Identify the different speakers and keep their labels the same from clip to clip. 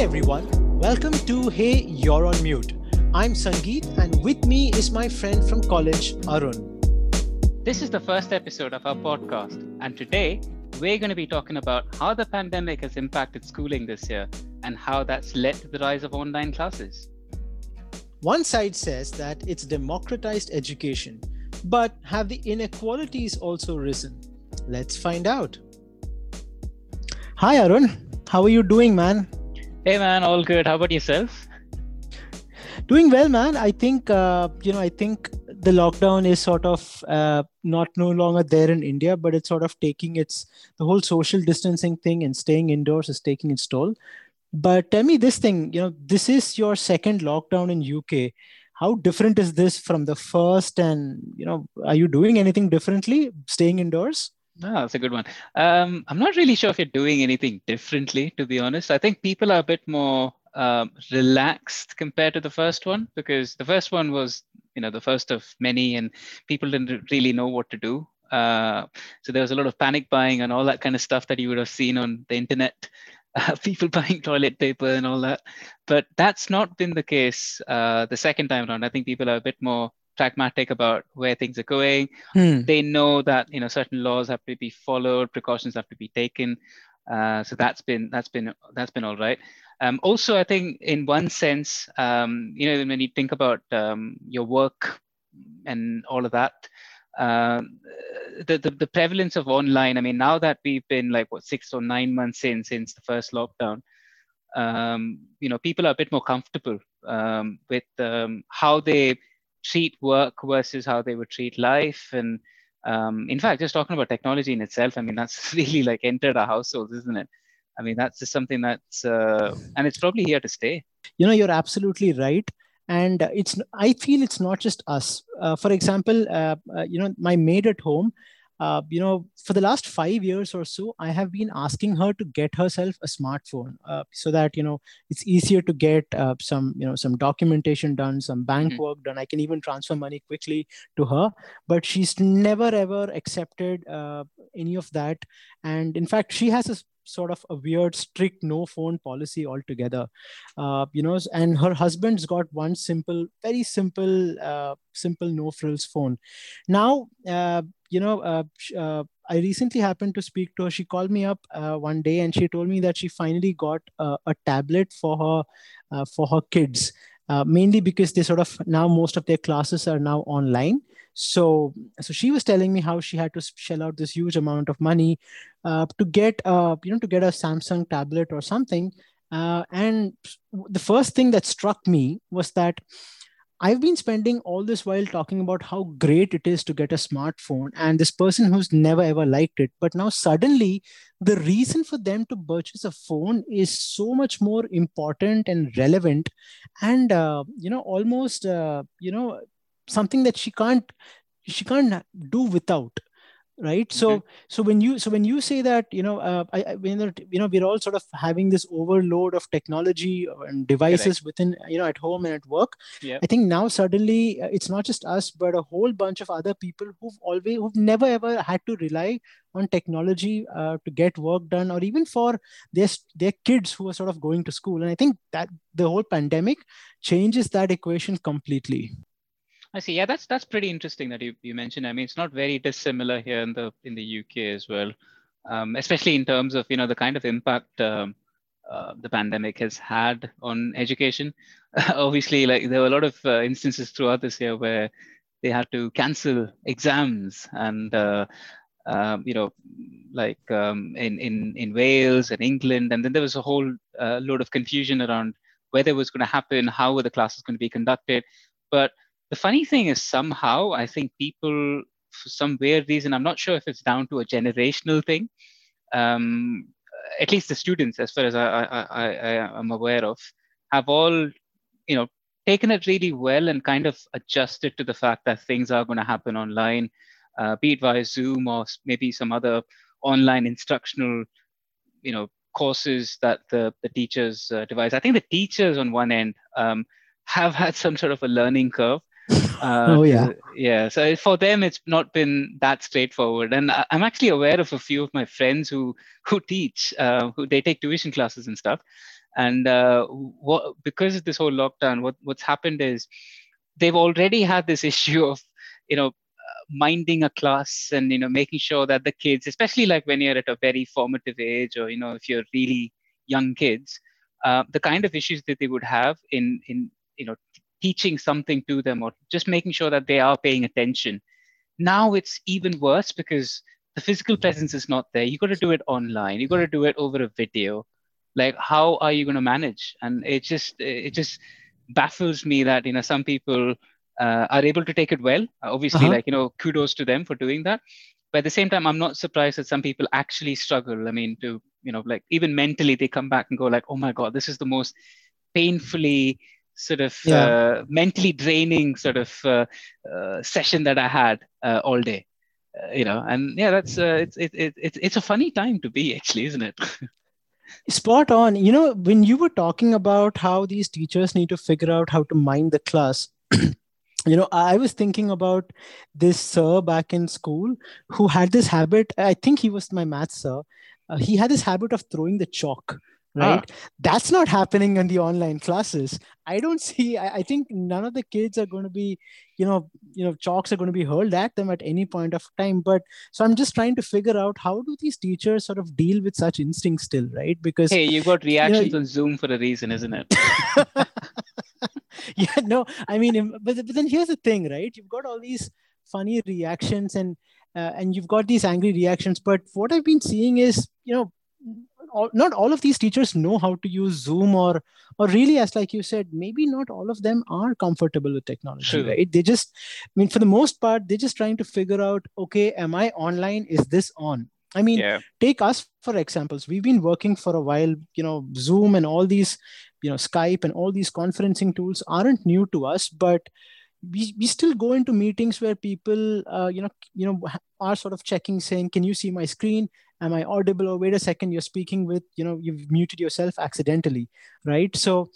Speaker 1: Hi everyone, welcome to Hey You're on Mute. I'm Sangeet and with me is my friend from college, Arun.
Speaker 2: This is the first episode of our podcast, and today we're going to be talking about how the pandemic has impacted schooling this year and how that's led to the rise of online classes.
Speaker 1: One side says that it's democratized education, but have the inequalities also risen? Let's find out. Hi, Arun. How are you doing, man?
Speaker 2: Hey, man. All good. How about yourself?
Speaker 1: Doing well, man. I think uh, you know. I think the lockdown is sort of uh, not no longer there in India, but it's sort of taking its the whole social distancing thing and staying indoors is taking its toll. But tell me this thing. You know, this is your second lockdown in UK. How different is this from the first? And you know, are you doing anything differently, staying indoors?
Speaker 2: No, that's a good one. Um, I'm not really sure if you're doing anything differently, to be honest. I think people are a bit more um, relaxed compared to the first one because the first one was, you know, the first of many, and people didn't really know what to do. Uh, so there was a lot of panic buying and all that kind of stuff that you would have seen on the internet. Uh, people buying toilet paper and all that, but that's not been the case uh, the second time around. I think people are a bit more pragmatic about where things are going. Hmm. They know that you know certain laws have to be followed, precautions have to be taken. Uh, so that's been that's been that's been all right. Um, also, I think in one sense, um, you know, when you think about um, your work and all of that, um, the, the, the prevalence of online. I mean, now that we've been like what six or nine months in since the first lockdown, um, you know, people are a bit more comfortable um, with how they treat work versus how they would treat life. And um, in fact just talking about technology in itself i mean that's really like entered our households isn't it? I mean that's just something that's uh, and it's probably here to stay.
Speaker 1: You know you're absolutely right. And it's i feel it's not just us. Uh, for example uh, uh you know my maid at home uh, you know, for the last five years or so, I have been asking her to get herself a smartphone uh, so that you know it's easier to get uh, some you know some documentation done, some bank mm-hmm. work done. I can even transfer money quickly to her, but she's never ever accepted uh, any of that. And in fact, she has a sort of a weird strict no phone policy altogether uh, you know and her husband's got one simple very simple uh, simple no frills phone now uh, you know uh, uh, i recently happened to speak to her. She called me up uh, one day and she told me that she finally got a tablet for her for her kids mainly because they sort of now most of their classes are now online. So so she was telling me how she had to shell out this huge amount of money uh, to get uh, you know to get a samsung tablet or something. Uh, and the first thing that struck me was that I've been spending all this while talking about how great it is to get a smartphone, and this person who's never ever liked it. But now, suddenly, the reason for them to purchase a phone is so much more important and relevant, and uh, you know, almost uh, you know, something that she can't she can't do without right so mm-hmm. so when you so when you say that you know uh, I, I you know you know we're all sort of having this overload of technology and devices Correct. within you know at home and at work yeah. i think now suddenly uh, it's not just us but a whole bunch of other people who've always who've never ever had to rely on technology uh, to get work done or even for their their kids who are sort of going to school and i think that the whole pandemic changes that equation completely
Speaker 2: I see. Yeah, that's that's pretty interesting that you, you mentioned. I mean, it's not very dissimilar here in the in the UK as well, um, especially in terms of you know the kind of impact um, uh, the pandemic has had on education. Obviously, like there were a lot of uh, instances throughout this year where they had to cancel exams and uh, um, you know like um, in in in Wales and England, and then there was a whole uh, load of confusion around whether it was going to happen, how were the classes going to be conducted, but the funny thing is somehow I think people, for some weird reason, I'm not sure if it's down to a generational thing. Um, at least the students, as far as I, I, I, I am aware of, have all, you know, taken it really well and kind of adjusted to the fact that things are going to happen online, uh, be it via Zoom or maybe some other online instructional, you know, courses that the, the teachers uh, devise. I think the teachers on one end um, have had some sort of a learning curve Uh,
Speaker 1: oh yeah,
Speaker 2: yeah. So for them, it's not been that straightforward. And I'm actually aware of a few of my friends who who teach, uh, who they take tuition classes and stuff. And uh, what because of this whole lockdown, what what's happened is they've already had this issue of you know minding a class and you know making sure that the kids especially like when you're at a very formative age or you know if you're really young kids uh, the kind of issues that they would have in in you know teaching something to them or just making sure that they are paying attention now it's even worse because the physical presence is not there you got to do it online you got to do it over a video like how are you going to manage and it just it just baffles me that you know some people uh, are able to take it well. Obviously, uh-huh. like you know, kudos to them for doing that. But at the same time, I'm not surprised that some people actually struggle. I mean, to you know, like even mentally, they come back and go like, "Oh my god, this is the most painfully sort of yeah. uh, mentally draining sort of uh, uh, session that I had uh, all day." Uh, you know, and yeah, that's it's it, it, it, it's a funny time to be actually, isn't it?
Speaker 1: Spot on. You know, when you were talking about how these teachers need to figure out how to mind the class, you know i was thinking about this sir back in school who had this habit i think he was my math sir uh, he had this habit of throwing the chalk right? Ah. that's not happening in the online classes. I don't see I, I, think none of the kids are going to be you know you know chalks are going to be hurled at them at any point of time. But so i'm just trying to figure out how do these teachers sort of deal with such instincts still right? Because
Speaker 2: hey you got reactions you know, on zoom for a reason isn't it?
Speaker 1: Yeah no i mean but, but then here's the thing right? You've got all these funny reactions and uh, and you've got these angry reactions. But what i've been seeing is you know all, not all of these teachers know how to use zoom or or really as like you said maybe not all of them are comfortable with technology sure. right? They just i mean for the most part they're just trying to figure out okay am i online? Is this on? I mean yeah. take us for examples. We've been working for a while you know zoom and all these you know skype and all these conferencing tools aren't new to us but we, we still go into meetings where people uh, you know you know are sort of checking saying can you see my screen am i audible or wait a second you're speaking with you know you've muted yourself accidentally right? So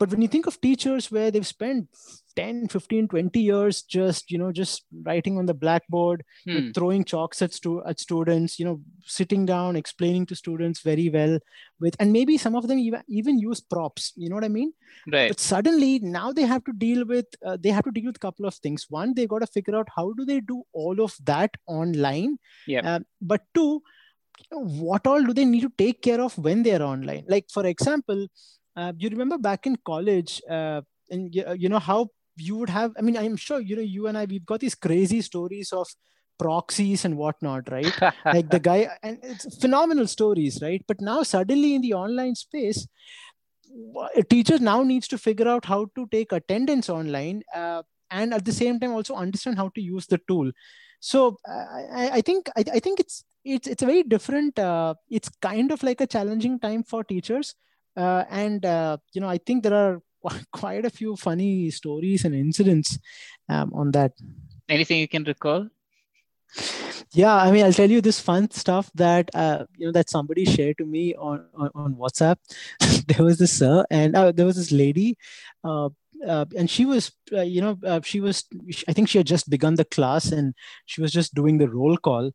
Speaker 1: but when you think of teachers where they've spent 10 15 20 years just you know just writing on the blackboard hmm. you know, throwing chalks at, stu- at students you know sitting down explaining to students very well with and maybe some of them even, even use props you know what i mean?
Speaker 2: Right.
Speaker 1: But suddenly now they have to deal with uh, they have to deal with a couple of things. One they got to figure out how do they do all of that online?
Speaker 2: Yeah uh,
Speaker 1: but two what all do they need to take care of when they're online? Like for example uh, you remember back in college uh, and you know how you would have i mean i'm sure you know you and i we've got these crazy stories of proxies and whatnot right? Like the guy and it's phenomenal stories right? But now suddenly in the online space a teacher now needs to figure out how to take attendance online uh, and at the same time also understand how to use the tool. So I, I think I, I think it's it's it's a very different uh, it's kind of like a challenging time for teachers. Uh, and uh, you know i think there are quite a few funny stories and incidents um, on that.
Speaker 2: Anything you can recall?
Speaker 1: Yeah i mean i'll tell you this fun stuff that uh, you know that somebody shared to me on on, on whatsapp. There was this sir and uh, there was this lady uh, uh, and she was uh, you know uh, she was i think she had just begun the class and she was just doing the roll call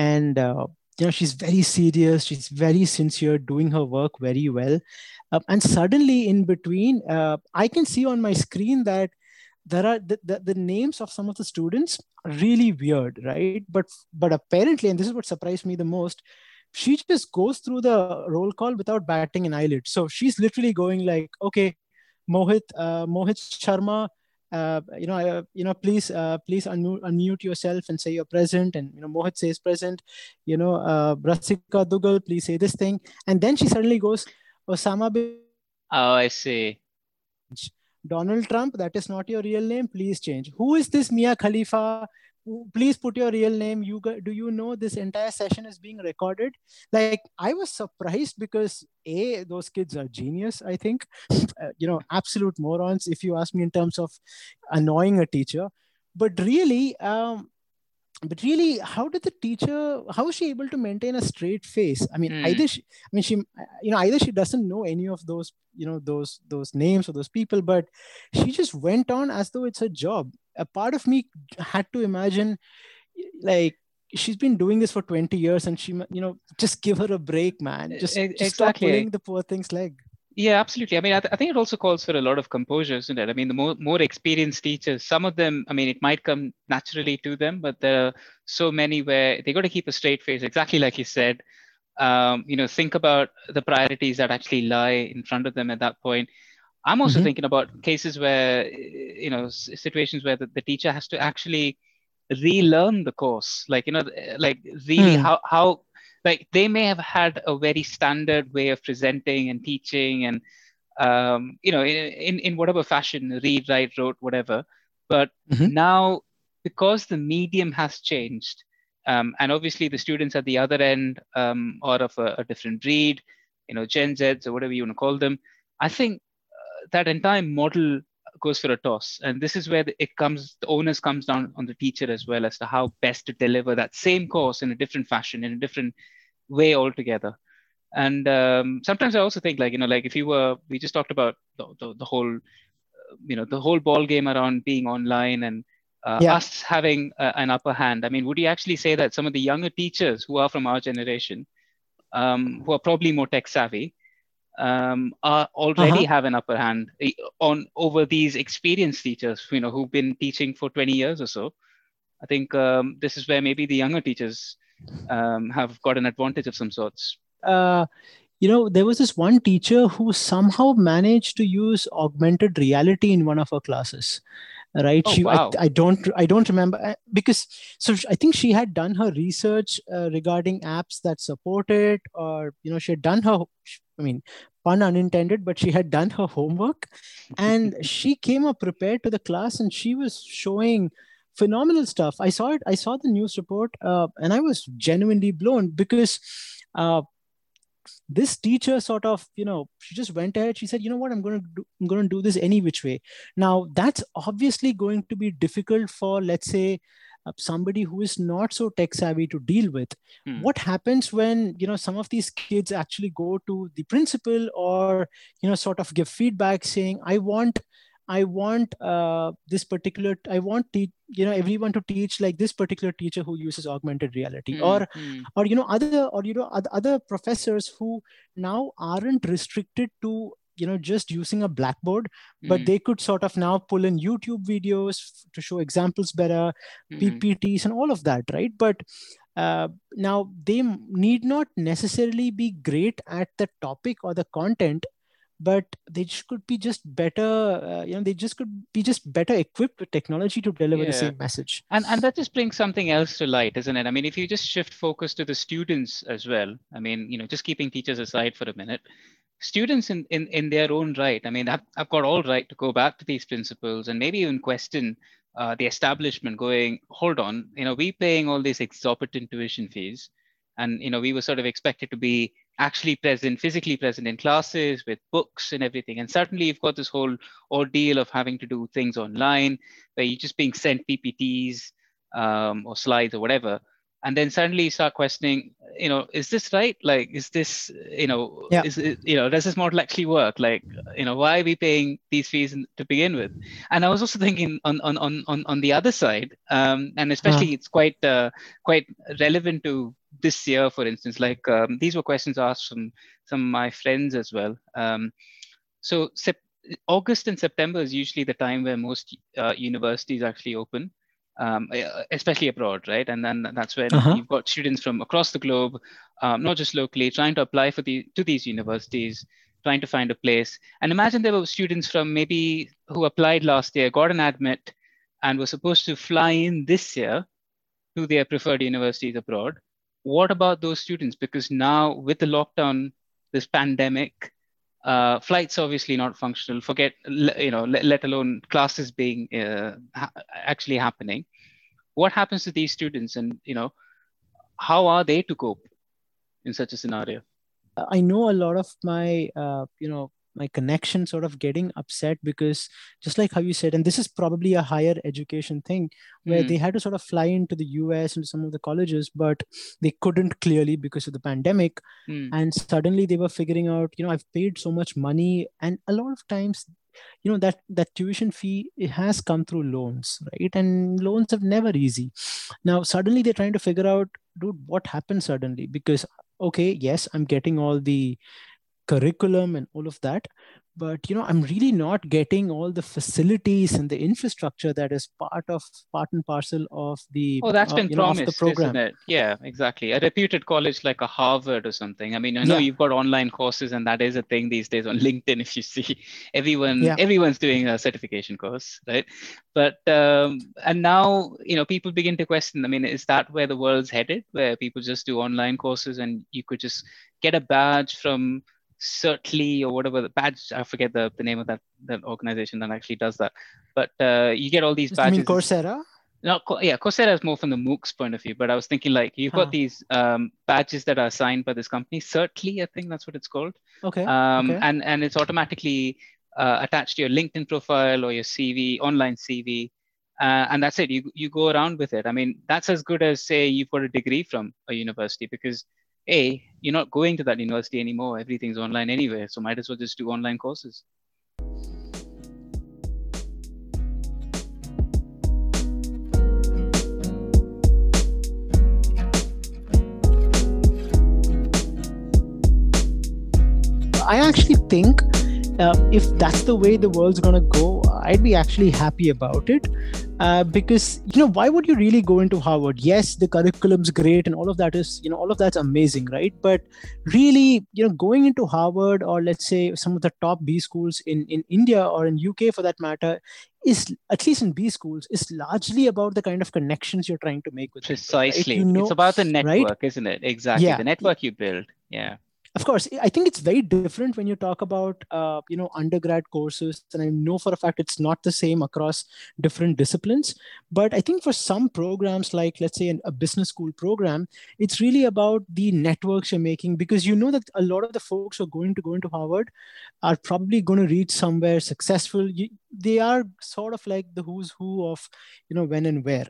Speaker 1: and uh, you know she's very serious. She's very sincere doing her work very well. Uh, and suddenly in between uh, i can see on my screen that there are the, the, the, names of some of the students are really weird right? But but apparently and this is what surprised me the most she just goes through the roll call without batting an eyelid. So she's literally going like okay mohit uh, mohit sharma uh, you know, uh, you know, please, uh, please unmute, unmute yourself and say you're present. And you know, Mohit says present. You know, uh, Rasika Dugal, please say this thing. And then she suddenly goes, Osama bin.
Speaker 2: Oh, I see.
Speaker 1: Donald Trump, that is not your real name. Please change. Who is this Mia Khalifa? Please put your real name. You do you know this entire session is being recorded? Like i was surprised because a those kids are genius i think. Uh, you know absolute morons if you ask me in terms of annoying a teacher. But really um but really how did the teacher how is she able to maintain a straight face? I mean mm. either she i mean she you know either she doesn't know any of those you know those those names or those people but she just went on as though it's her job a part of me had to imagine like she's been doing this for 20 years and she you know just give her a break man. Just, just exactly. stop pulling the poor thing's leg.
Speaker 2: Yeah absolutely. I mean I, th- I, think it also calls for a lot of composure isn't it? I mean the more more experienced teachers some of them i mean it might come naturally to them but there are so many where they got to keep a straight face. Exactly like you said um, you know think about the priorities that actually lie in front of them at that point i'm also mm-hmm. thinking about cases where you know situations where the, the teacher has to actually relearn the course like you know like really hmm. how how like they may have had a very standard way of presenting and teaching and um, you know in, in in whatever fashion read write wrote whatever but mm-hmm. now because the medium has changed um, and obviously the students at the other end um, are of a, a different breed you know gen z's or whatever you want to call them i think that entire model goes for a toss. And this is where it comes the onus comes down on the teacher as well as to how best to deliver that same course in a different fashion in a different way altogether. And um, sometimes i also think like you know like if you were we just talked about the, the, the whole uh, you know the whole ball game around being online and uh, yeah. us having uh, an upper hand. I mean would you actually say that some of the younger teachers who are from our generation um, who are probably more tech savvy um, are already uh-huh. have an upper hand eh, on over these experienced teachers, you know, who've been teaching for 20 years or so. I think um, this is where maybe the younger teachers um, have got an advantage of some sorts.
Speaker 1: Uh, you know, there was this one teacher who somehow managed to use augmented reality in one of her classes right
Speaker 2: oh,
Speaker 1: she
Speaker 2: wow.
Speaker 1: I, I don't i don't remember uh, because so i think she had done her research uh, regarding apps that support it or you know she had done her i mean pun unintended but she had done her homework. And she came up prepared to the class and she was showing phenomenal stuff. I saw it i saw the news report uh, and i was genuinely blown because uh, this teacher sort of you know she just went ahead. She said you know what? I'm going to do i'm going to do this any which way. Now that's obviously going to be difficult for let's say somebody who is not so tech savvy to deal with hmm. what happens when you know some of these kids actually go to the principal or you know sort of give feedback saying i want I want uh, this particular, I want te- you know everyone to teach like this particular teacher who uses augmented reality, mm, or mm. or you know other or you know other professors who now aren't restricted to you know just using a blackboard but mm. they could sort of now pull in youtube videos to show examples better mm. ppts and all of that right but uh, now they need not necessarily be great at the topic or the content but they just could be just better uh, you know they just could be just better equipped with technology to deliver yeah. the same message
Speaker 2: and and that just brings something else to light isn't it i mean if you just shift focus to the students as well i mean you know just keeping teachers aside for a minute students in in, in their own right i mean I've, I've got all right to go back to these principles and maybe even question uh, the establishment going hold on you know we paying all these exorbitant tuition fees and you know we were sort of expected to be actually present, physically present in classes with books and everything. And certainly you've got this whole ordeal of having to do things online where you're just being sent PPTs um, or slides or whatever. And then suddenly you start questioning, you know, is this right? Like, is this, you know, yeah. is it, you know, does this model actually work? Like, you know, why are we paying these fees to begin with? And I was also thinking on on on on, on the other side, um, and especially uh-huh. it's quite uh, quite relevant to this year, for instance, like um, these were questions asked from some of my friends as well. Um, so sep- August and September is usually the time where most uh, universities actually open, um, especially abroad, right? And then that's when uh-huh. you've got students from across the globe, um, not just locally, trying to apply for the to these universities, trying to find a place. And imagine there were students from maybe who applied last year, got an admit, and were supposed to fly in this year to their preferred universities abroad what about those students? Because now with the lockdown, this pandemic, uh, flights obviously not functional. Forget you know, let, let alone classes being uh, ha- actually happening. What happens to these students, and you know, how are they to cope in such a scenario?
Speaker 1: I know a lot of my uh, you know my connection sort of getting upset because just like how you said and this is probably a higher education thing where mm. they had to sort of fly into the us and some of the colleges but they couldn't clearly because of the pandemic
Speaker 2: mm.
Speaker 1: and suddenly they were figuring out you know i've paid so much money and a lot of times you know that that tuition fee it has come through loans right and loans have never easy now suddenly they're trying to figure out dude what happened suddenly because okay yes i'm getting all the curriculum and all of that. But you know i'm really not getting all the facilities and the infrastructure that is part of part and parcel of the
Speaker 2: oh that's
Speaker 1: uh,
Speaker 2: been
Speaker 1: know,
Speaker 2: promised
Speaker 1: the program
Speaker 2: isn't it? Yeah exactly. A reputed college like a harvard or something. I mean i know
Speaker 1: Yeah.
Speaker 2: you've got online courses and that is a thing these days on linkedin if you see. Everyone
Speaker 1: Yeah.
Speaker 2: everyone's doing a certification course right? But um and now you know people begin to question i mean is that where the world's headed? Where people just do online courses and you could just get a badge from certainly or whatever the badge i forget the, the name of that that organization that actually does that but uh, you get all these
Speaker 1: you
Speaker 2: badges
Speaker 1: mean coursera
Speaker 2: no, yeah, Coursera is more from the MOOCs point of view, but I was thinking like you've
Speaker 1: Huh.
Speaker 2: got these um, badges that are signed by this company, Certainly, I think that's what it's called,
Speaker 1: okay
Speaker 2: um,
Speaker 1: okay.
Speaker 2: and and it's automatically uh, attached to your LinkedIn profile or your CV, online CV, uh, and that's it. You you go around with it. I mean, that's as good as say you've got a degree from a university because a you're not going to that university anymore. Everything's online anyway, so might as well just do online courses.
Speaker 1: I actually think uh, if that's the way the world's going to go, I'd be actually happy about it. Uh, because, you know, why would you really go into Harvard? Yes, the curriculum's great and all of that is, you know, all of that's amazing, right? But really, you know, going into Harvard or let's say some of the top B schools in, in India or in UK for that matter, is at least in B schools, is largely about the kind of connections you're trying to make with people, right?
Speaker 2: Precisely,
Speaker 1: You know,
Speaker 2: it's about the
Speaker 1: right?
Speaker 2: network, isn't it? Exactly,
Speaker 1: Yeah.
Speaker 2: the network you build. Yeah.
Speaker 1: Of course i think it's very different when you talk about uh, you know undergrad courses and i know for a fact it's not the same across different disciplines but i think for some programs like let's say an, a business school program it's really about the networks you're making because you know that a lot of the folks who are going to go into harvard are probably going to reach somewhere successful. You, they are sort of like the who's who of you know when and where.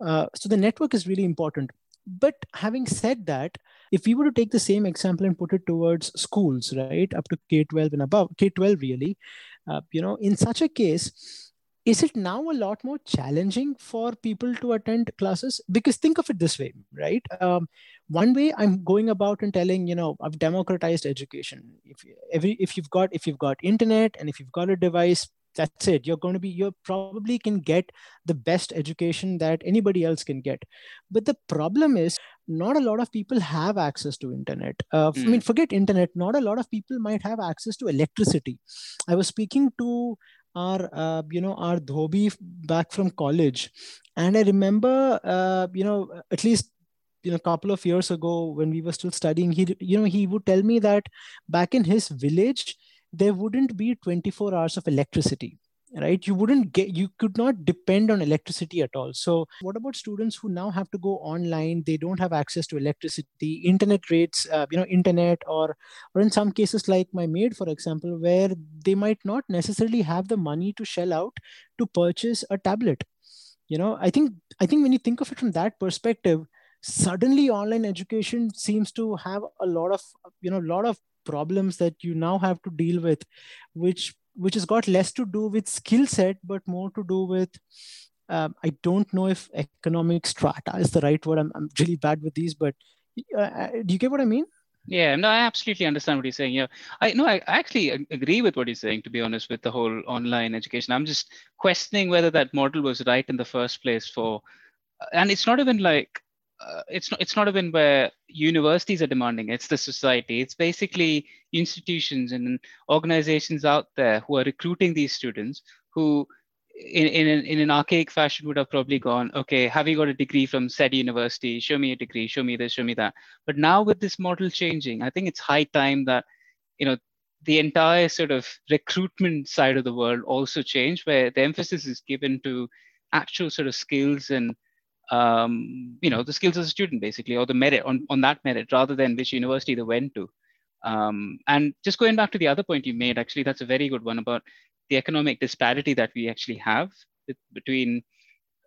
Speaker 1: Uh, so the network is really important but having said that if we were to take the same example and put it towards schools right up to k-12 and above k-12 really uh, you know in such a case is it now a lot more challenging for people to attend classes? Because think of it this way right? Um, one way i'm going about and telling you know i've democratized education. If every if you've got if you've got internet and if you've got a device that's it. You're going to be you probably can get the best education that anybody else can get. But the problem is not a lot of people have access to internet. Uh, i mean forget internet. Not a lot of people might have access to electricity. I was speaking to our uh, you know our dhobi back from college and i remember uh, you know at least you know a couple of years ago when we were still studying he you know he would tell me that back in his village there wouldn't be 24 hours of electricity right? You wouldn't get you could not depend on electricity at all. So what about students who now have to go online? They don't have access to electricity. Internet rates uh, you know internet or or in some cases like my maid for example where they might not necessarily have the money to shell out to purchase a tablet. You know i think i think when you think of it from that perspective suddenly online education seems to have a lot of you know lot of problems that you now have to deal with which which has got less to do with skill set but more to do with um, i don't know if economic strata is the right word i'm, I'm really bad with these but uh, do you get what i mean
Speaker 2: Yeah, no, I absolutely understand what you're saying. Yeah, I no, I actually agree with what you're saying. To be honest, with the whole online education, I'm just questioning whether that model was right in the first place. For, and it's not even like uh, it's not it's not even where universities are demanding. It's the society. It's basically institutions and organizations out there who are recruiting these students who in, in, an, in an archaic fashion would have probably gone, okay, have you got a degree from said university? Show me a degree, show me this, show me that. But now with this model changing, I think it's high time that, you know, the entire sort of recruitment side of the world also change, where the emphasis is given to actual sort of skills and, um, you know, the skills of a student basically, or the merit on, on that merit rather than which university they went to. Um, and just going back to the other point you made, actually, that's a very good one about the economic disparity that we actually have between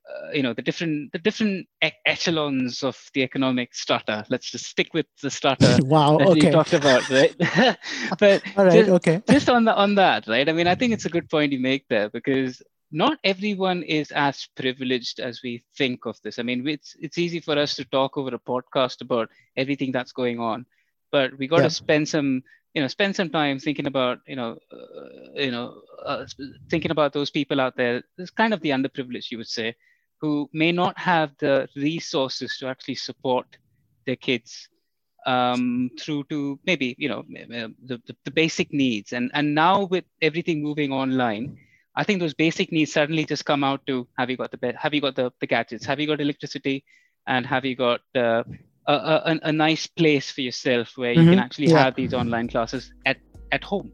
Speaker 2: uh, you know the different the different echelons of the economic strata. Let's just stick with the strata
Speaker 1: wow,
Speaker 2: that
Speaker 1: okay.
Speaker 2: you talked about, right? but
Speaker 1: all right,
Speaker 2: just,
Speaker 1: okay.
Speaker 2: just on the on that, right? I mean, I think it's a good point you make there because not everyone is as privileged as we think of this. I mean, it's it's easy for us to talk over a podcast about everything that's going on, but we got to spend some you know spend some time thinking about you know uh, you know uh, thinking about those people out there. It's kind of the underprivileged, you would say, who may not have the resources to actually support their kids um, through to maybe you know the, the, the basic needs and and now with everything moving online I think those basic needs suddenly just come out to have you got the bed, have you got the, the gadgets, have you got electricity, and have you got uh, a, a, a, nice place for yourself where you mm-hmm. can actually yeah. have these online classes at, at home.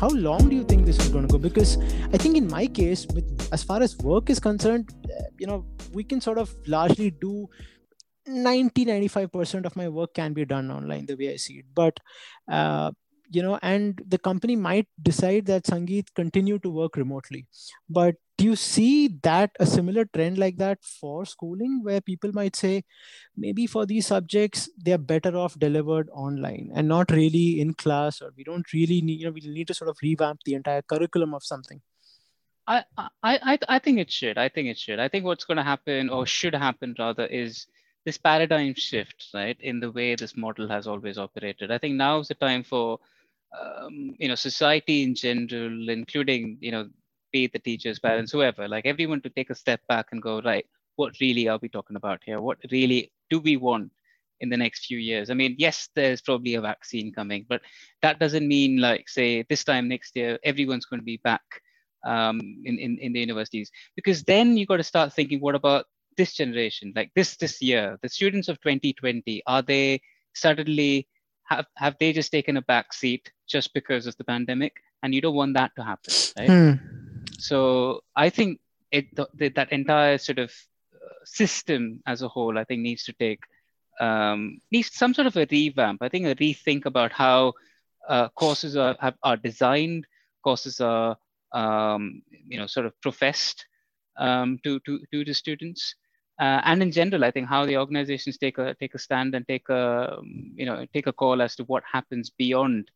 Speaker 1: how long do you think this is going to go because i think in my case with as far as work is concerned you know we can sort of largely do 90 95% of my work can be done online the way i see it. But uh, you know and the company might decide that sangeet continue to work remotely. But do you see that a similar trend like that for schooling where people might say maybe for these subjects they're better off delivered online and not really in class or we don't really need you know we need to sort of revamp the entire curriculum of something
Speaker 2: I, I, I think it should. I think it should. I think what's going to happen or should happen rather is this paradigm shift, right, in the way this model has always operated. I think now is the time for, um, you know, society in general, including, you know, be the teachers, parents, whoever, like everyone to take a step back and go, right, what really are we talking about here? What really do we want in the next few years? I mean, yes, there's probably a vaccine coming, but that doesn't mean like, say, this time next year, everyone's going to be back um, in, in, in the universities. Because then you got to start thinking what about this generation? Like this this year the students of 2020 are they suddenly have have they just taken a back seat just because of the pandemic? And you don't want that to happen right? Hmm. so i think it the, that entire sort of uh, system as a whole i think needs to take um, needs some sort of a revamp. I think a rethink about how uh, courses are have, are designed courses are um, you know, sort of professed um, to, to, to the students. Uh, and in general, I think how the organizations take a take a stand and take a you know take a call as to what happens beyond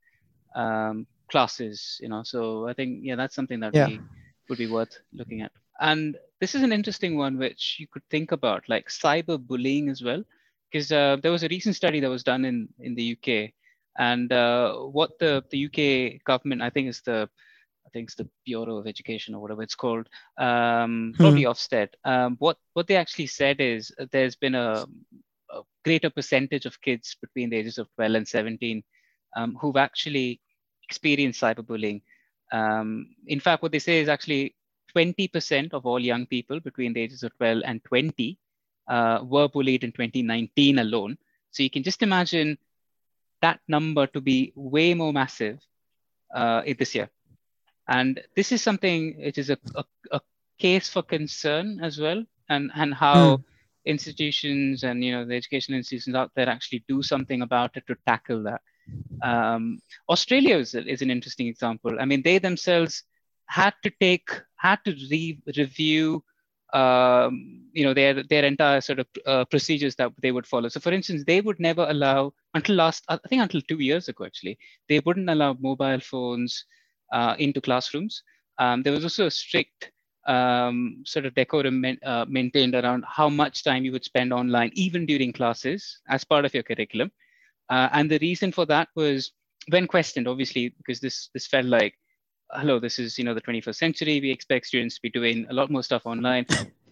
Speaker 2: um, classes. You know, so I think yeah, that's something that yeah. we, would be worth looking at. And this is an interesting one which you could think about, like cyber bullying as well, because uh, there was a recent study that was done in in the UK, and uh, what the the UK government, I think, is the I think it's the Bureau of Education or whatever it's called, um, hmm. probably Ofsted. Um, what what they actually said is there's been a, a, greater percentage of kids between the ages of 12 and 17 um, who've actually experienced cyberbullying. Um, in fact, what they say is actually 20% of all young people between the ages of 12 and 20 uh, were bullied in 2019 alone. So you can just imagine that number to be way more massive uh, this year. And this is something which is a, a, a case for concern as well, and, and how mm. institutions and you know the educational institutions out there actually do something about it to tackle that. Um, Australia is, is an interesting example. I mean, they themselves had to take had to re- review um, you know their their entire sort of uh, procedures that they would follow. So, for instance, they would never allow until last I think until two years ago actually they wouldn't allow mobile phones uh, into classrooms. Um, there was also a strict um, sort of decorum uh, maintained around how much time you would spend online, even during classes, as part of your curriculum. Uh, and the reason for that was when questioned, obviously, because this this felt like, hello, this is you know the 21st century. We expect students to be doing a lot more stuff online.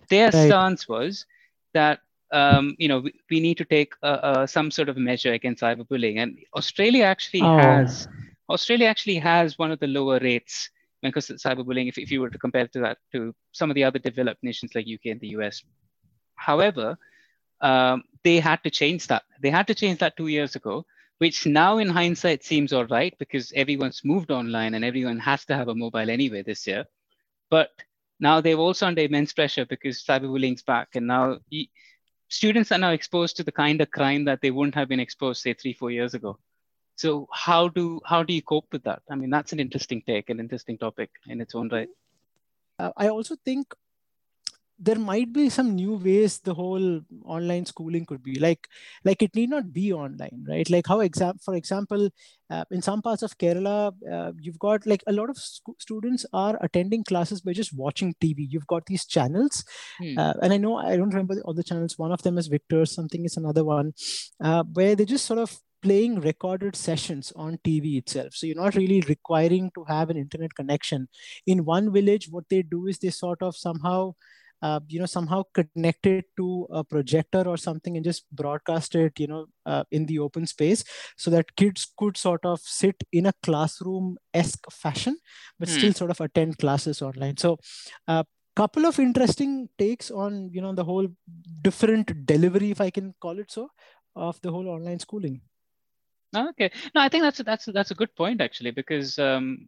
Speaker 2: Their right. stance was that um, you know we, we, need to take uh, uh, some sort of measure against cyberbullying, and Australia actually oh. has Australia actually has one of the lower rates when it comes to cyberbullying if, if you were to compare to that to some of the other developed nations like UK and the US. However, um, they had to change that. They had to change that two years ago, which now in hindsight seems all right because everyone's moved online and everyone has to have a mobile anyway this year. But now they've also under immense pressure because cyberbullying's back. And now students are now exposed to the kind of crime that they wouldn't have been exposed, say, three, four years ago. So how do how do you cope with that? I mean, that's an interesting take, an interesting topic in its own right.
Speaker 1: Uh, I also think there might be some new ways the whole online schooling could be like like it need not be online right like how exam for example uh, in some parts of kerala uh, you've got like a lot of sc- students are attending classes by just watching tv you've got these channels hmm. uh, and i know i don't remember all the channels one of them is Victers something is another one uh, where they just sort of playing recorded sessions on TV itself. So you're not really requiring to have an internet connection. In one village, what they do is they sort of somehow uh, you know somehow connect it to a projector or something and just broadcast it you know uh, in the open space so that kids could sort of sit in a classroom esque fashion but hmm. still sort of attend classes online so a uh, couple of interesting takes on you know the whole different delivery if i can call it so of the whole online schooling
Speaker 2: okay no i think that's a, that's a, that's a good point actually because um,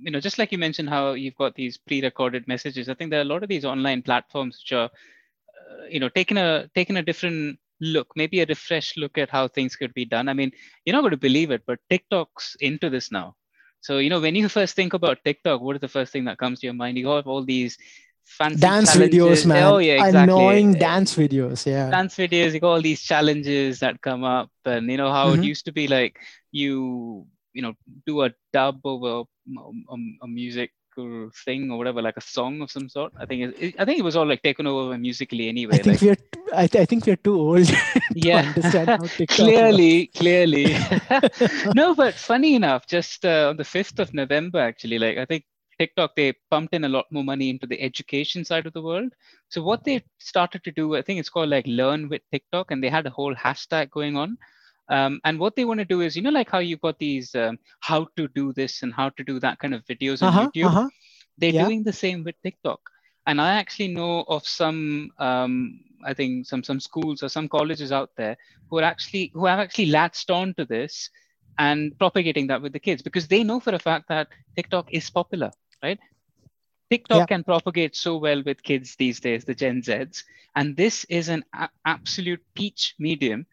Speaker 2: you know, just like you mentioned how you've got these pre-recorded messages, I think there are a lot of these online platforms which are, uh, you know, taking a taking a different look, maybe a refresh look at how things could be done. I mean, you're not going to believe it, but TikTok's into this now. So, you know, when you first think about TikTok, what is the first thing that comes to your mind? You have all these fancy
Speaker 1: dance challenges. videos, man. Oh, yeah, exactly. Annoying dance videos. Yeah.
Speaker 2: Dance videos, you got all these challenges that come up. And, you know, how mm-hmm. it used to be like you you know do a dub of a, a, a musical thing or whatever, like a song of some sort. I think it, I think it was all like taken over Musical.ly anyway.
Speaker 1: I think
Speaker 2: like,
Speaker 1: we're I, th- I think we're too old.
Speaker 2: yeah, clearly, clearly. no, but funny enough, just uh, on the fifth of November, actually, like I think TikTok, they pumped in a lot more money into the education side of the world. So what they started to do, I think it's called like Learn with TikTok, and they had a whole hashtag going on. Um, and what they want to do is, you know, like how you've got these um, how to do this and how to do that kind of videos on uh-huh, YouTube. Uh-huh. They're yeah. doing the same with TikTok. And I actually know of some, um, I think some some schools or some colleges out there who are actually who have actually latched on to this and propagating that with the kids because they know for a fact that TikTok is popular, right? TikTok yeah. can propagate so well with kids these days, the Gen Zs, and this is an a- absolute peach medium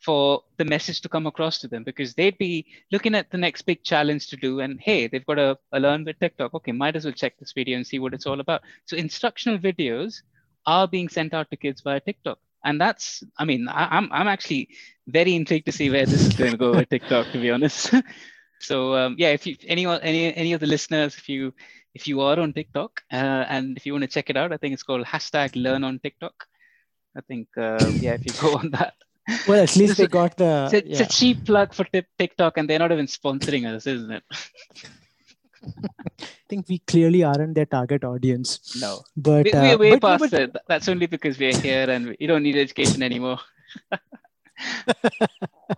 Speaker 2: for the message to come across to them because they'd be looking at the next big challenge to do and hey they've got a, a learn with tiktok okay might as well check this video and see what it's all about so instructional videos are being sent out to kids via tiktok and that's i mean I, I'm, I'm actually very intrigued to see where this is going to go with tiktok to be honest so um, yeah if you anyone any any of the listeners if you if you are on tiktok uh, and if you want to check it out i think it's called hashtag learn on tiktok i think uh, yeah if you go on that
Speaker 1: well, at least they got the.
Speaker 2: It's, a, yeah. it's a cheap plug for TikTok, and they're not even sponsoring us, isn't it?
Speaker 1: I think we clearly aren't their target audience.
Speaker 2: No,
Speaker 1: but
Speaker 2: we, we're uh, way but, past but, it. That's only because we're here and we don't need education anymore.
Speaker 1: I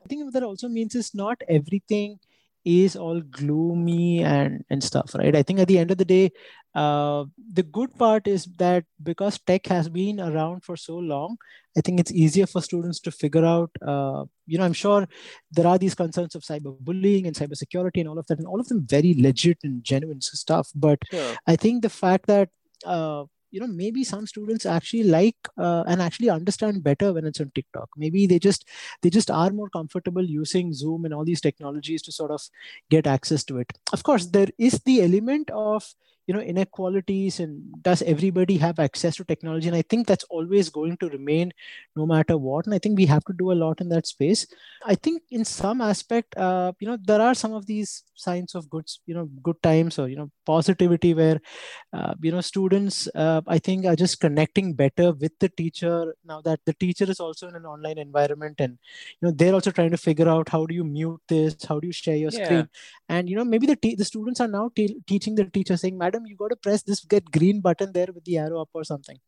Speaker 1: think what that also means is not everything is all gloomy and and stuff right i think at the end of the day uh, the good part is that because tech has been around for so long i think it's easier for students to figure out uh, you know i'm sure there are these concerns of cyberbullying and cybersecurity and all of that and all of them very legit and genuine stuff but sure. i think the fact that uh, you know maybe some students actually like uh, and actually understand better when it's on tiktok. Maybe they just they just are more comfortable using zoom and all these technologies to sort of get access to it. Of course there is the element of you know inequalities and does everybody have access to technology? And i think that's always going to remain no matter what. And i think we have to do a lot in that space. I think in some aspect uh, you know there are some of these signs of good you know good times or you know positivity where uh, you know students uh, i think are just connecting better with the teacher now that the teacher is also in an online environment and you know they're also trying to figure out how do you mute this? How do you share your yeah. screen? And you know maybe the te- the students are now te- teaching the teacher saying madam you got to press this get green button there with the arrow up or something.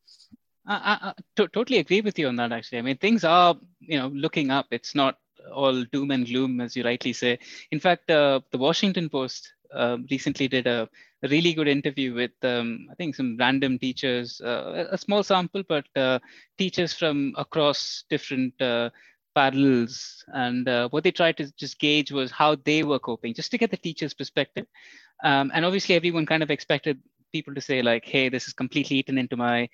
Speaker 2: I, totally agree with you on that actually. I mean things are you know looking up. It's not all doom and gloom as you rightly say. In fact uh, the washington post uh, recently did a, a, really good interview with um, i think some random teachers uh, a small sample but uh, teachers from across different uh, parallels and uh, what they tried to just gauge was how they were coping just to get the teacher's perspective um, and obviously everyone kind of expected people to say like hey this is completely eaten into my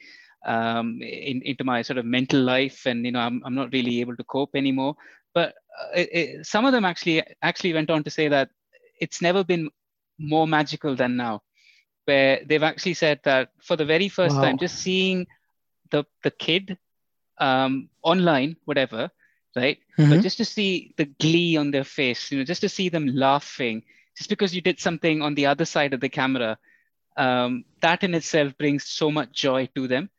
Speaker 2: um, in, into my sort of mental life, and you know, I'm, I'm not really able to cope anymore. But uh, it, it, some of them actually actually went on to say that it's never been more magical than now, where they've actually said that for the very first wow. time, just seeing the the kid um, online, whatever, right? Mm-hmm. But just to see the glee on their face, you know, just to see them laughing, just because you did something on the other side of the camera, um, that in itself brings so much joy to them.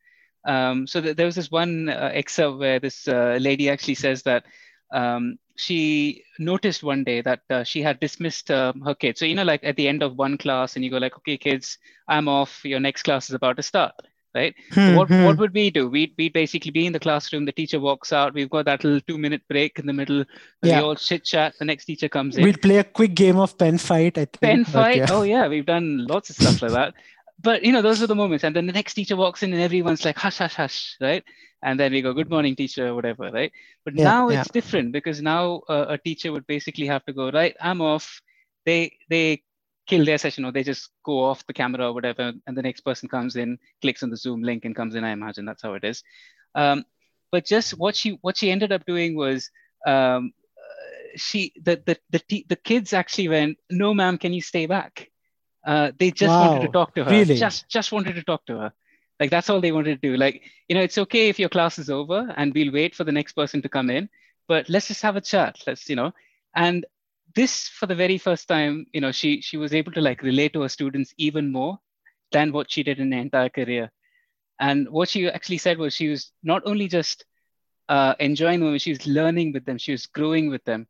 Speaker 2: Um, so th- there was this one uh, excerpt where this uh, lady actually says that um, she noticed one day that uh, she had dismissed uh, her kids. So you know, like at the end of one class, and you go like, "Okay, kids, I'm off. Your next class is about to start." Right? Hmm, what, hmm. what would we do? We'd, we'd basically be in the classroom, the teacher walks out, we've got that little two minute break in the middle, yeah. we all chit chat, the next teacher comes in.
Speaker 1: We'd play a quick game of pen fight, I think.
Speaker 2: Pen fight? Yeah. Oh, yeah, we've done lots of stuff like that. But, you know, those are the moments. And then the next teacher walks in and everyone's like, hush, hush, hush, right? And then we go, good morning, teacher, whatever, right? But yeah, now it's different because now uh, a teacher would basically have to go, right, I'm off. They, they kill their session or they just go off the camera or whatever and the next person comes in clicks on the zoom link and comes in i imagine that's how it is. Um, but just what she what she ended up doing was um, she the, the the the kids actually went no ma'am can you stay back? Uh, they just wow. wanted to talk to her. Really? just just wanted to talk to her. Like that's all they wanted to do. Like you know it's okay if your class is over and we'll wait for the next person to come in but let's just have a chat. Let's you know and this for the very first time you know she she was able to like relate to her students even more than what she did in her entire career. And what she actually said was she was not only just uh, enjoying them she was learning with them she was growing with them.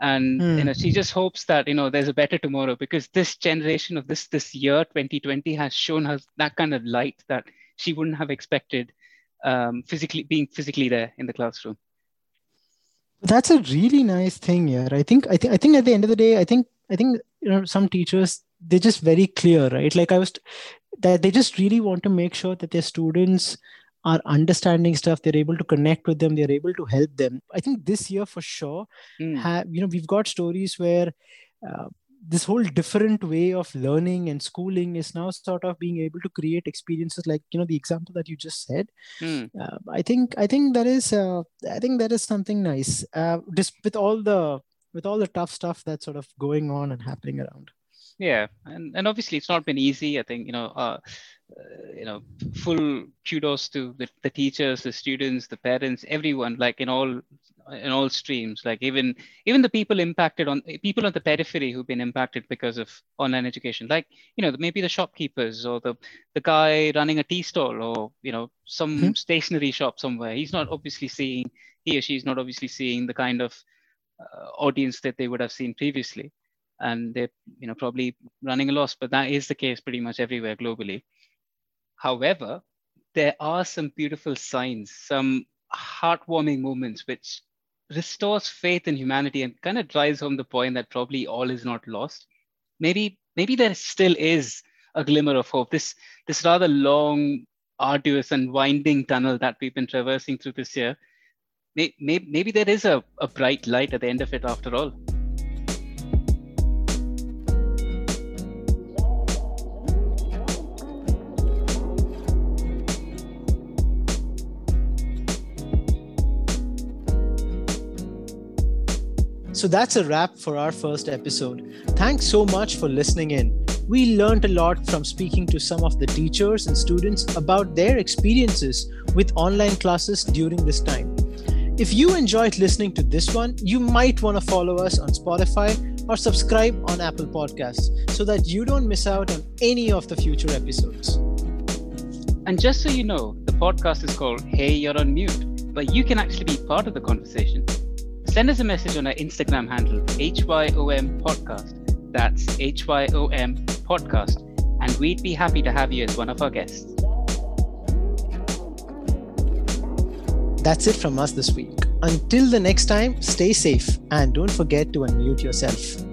Speaker 2: And mm. you know she just hopes that you know there's a better tomorrow because this generation of this this year 2020 has shown her that kind of light that she wouldn't have expected um, physically being physically there in the classroom
Speaker 1: that's a really nice thing here i think i think i think at the end of the day i think i think you know some teachers they're just very clear right? Like i was that they just really want to make sure that their students are understanding stuff they're able to connect with them they're able to help them. I think this year for sure mm. have you know we've got stories where uh, this whole different way of learning and schooling is now sort of being able to create experiences like you know the example that you just said. Mm. uh, i think i think that is uh, i think that is something nice uh, just with all the with all the tough stuff that's sort of going on and happening around.
Speaker 2: Yeah and, and obviously it's not been easy. I think you know uh, uh, you know full kudos to the, the teachers the students the parents everyone like in all in all streams like even even the people impacted on people on the periphery who've been impacted because of online education like you know maybe the shopkeepers or the the guy running a tea stall or you know some mm-hmm. stationery shop somewhere. He's not obviously seeing he or she's not obviously seeing the kind of uh, audience that they would have seen previously. And they're you know probably running a loss but that is the case pretty much everywhere globally. However there are some beautiful signs some heartwarming moments which restores faith in humanity and kind of drives home the point that probably all is not lost. Maybe maybe there still is a glimmer of hope. This this rather long, arduous, and winding tunnel that we've been traversing through this year. May, Maybe, maybe there is a, a bright light at the end of it after all.
Speaker 1: So that's a wrap for our first episode. Thanks so much for listening in. We learned a lot from speaking to some of the teachers and students about their experiences with online classes during this time. If you enjoyed listening to this one, you might want to follow us on Spotify or subscribe on Apple Podcasts so that you don't miss out on any of the future episodes.
Speaker 2: And just so you know, the podcast is called Hey, You're on Mute, but you can actually be part of the conversation send us a message on our Instagram handle, HYOM Podcast. That's HYOM Podcast. And we'd be happy to have you as one of our guests.
Speaker 1: That's it from us this week. Until the next time, stay safe and don't forget to unmute yourself.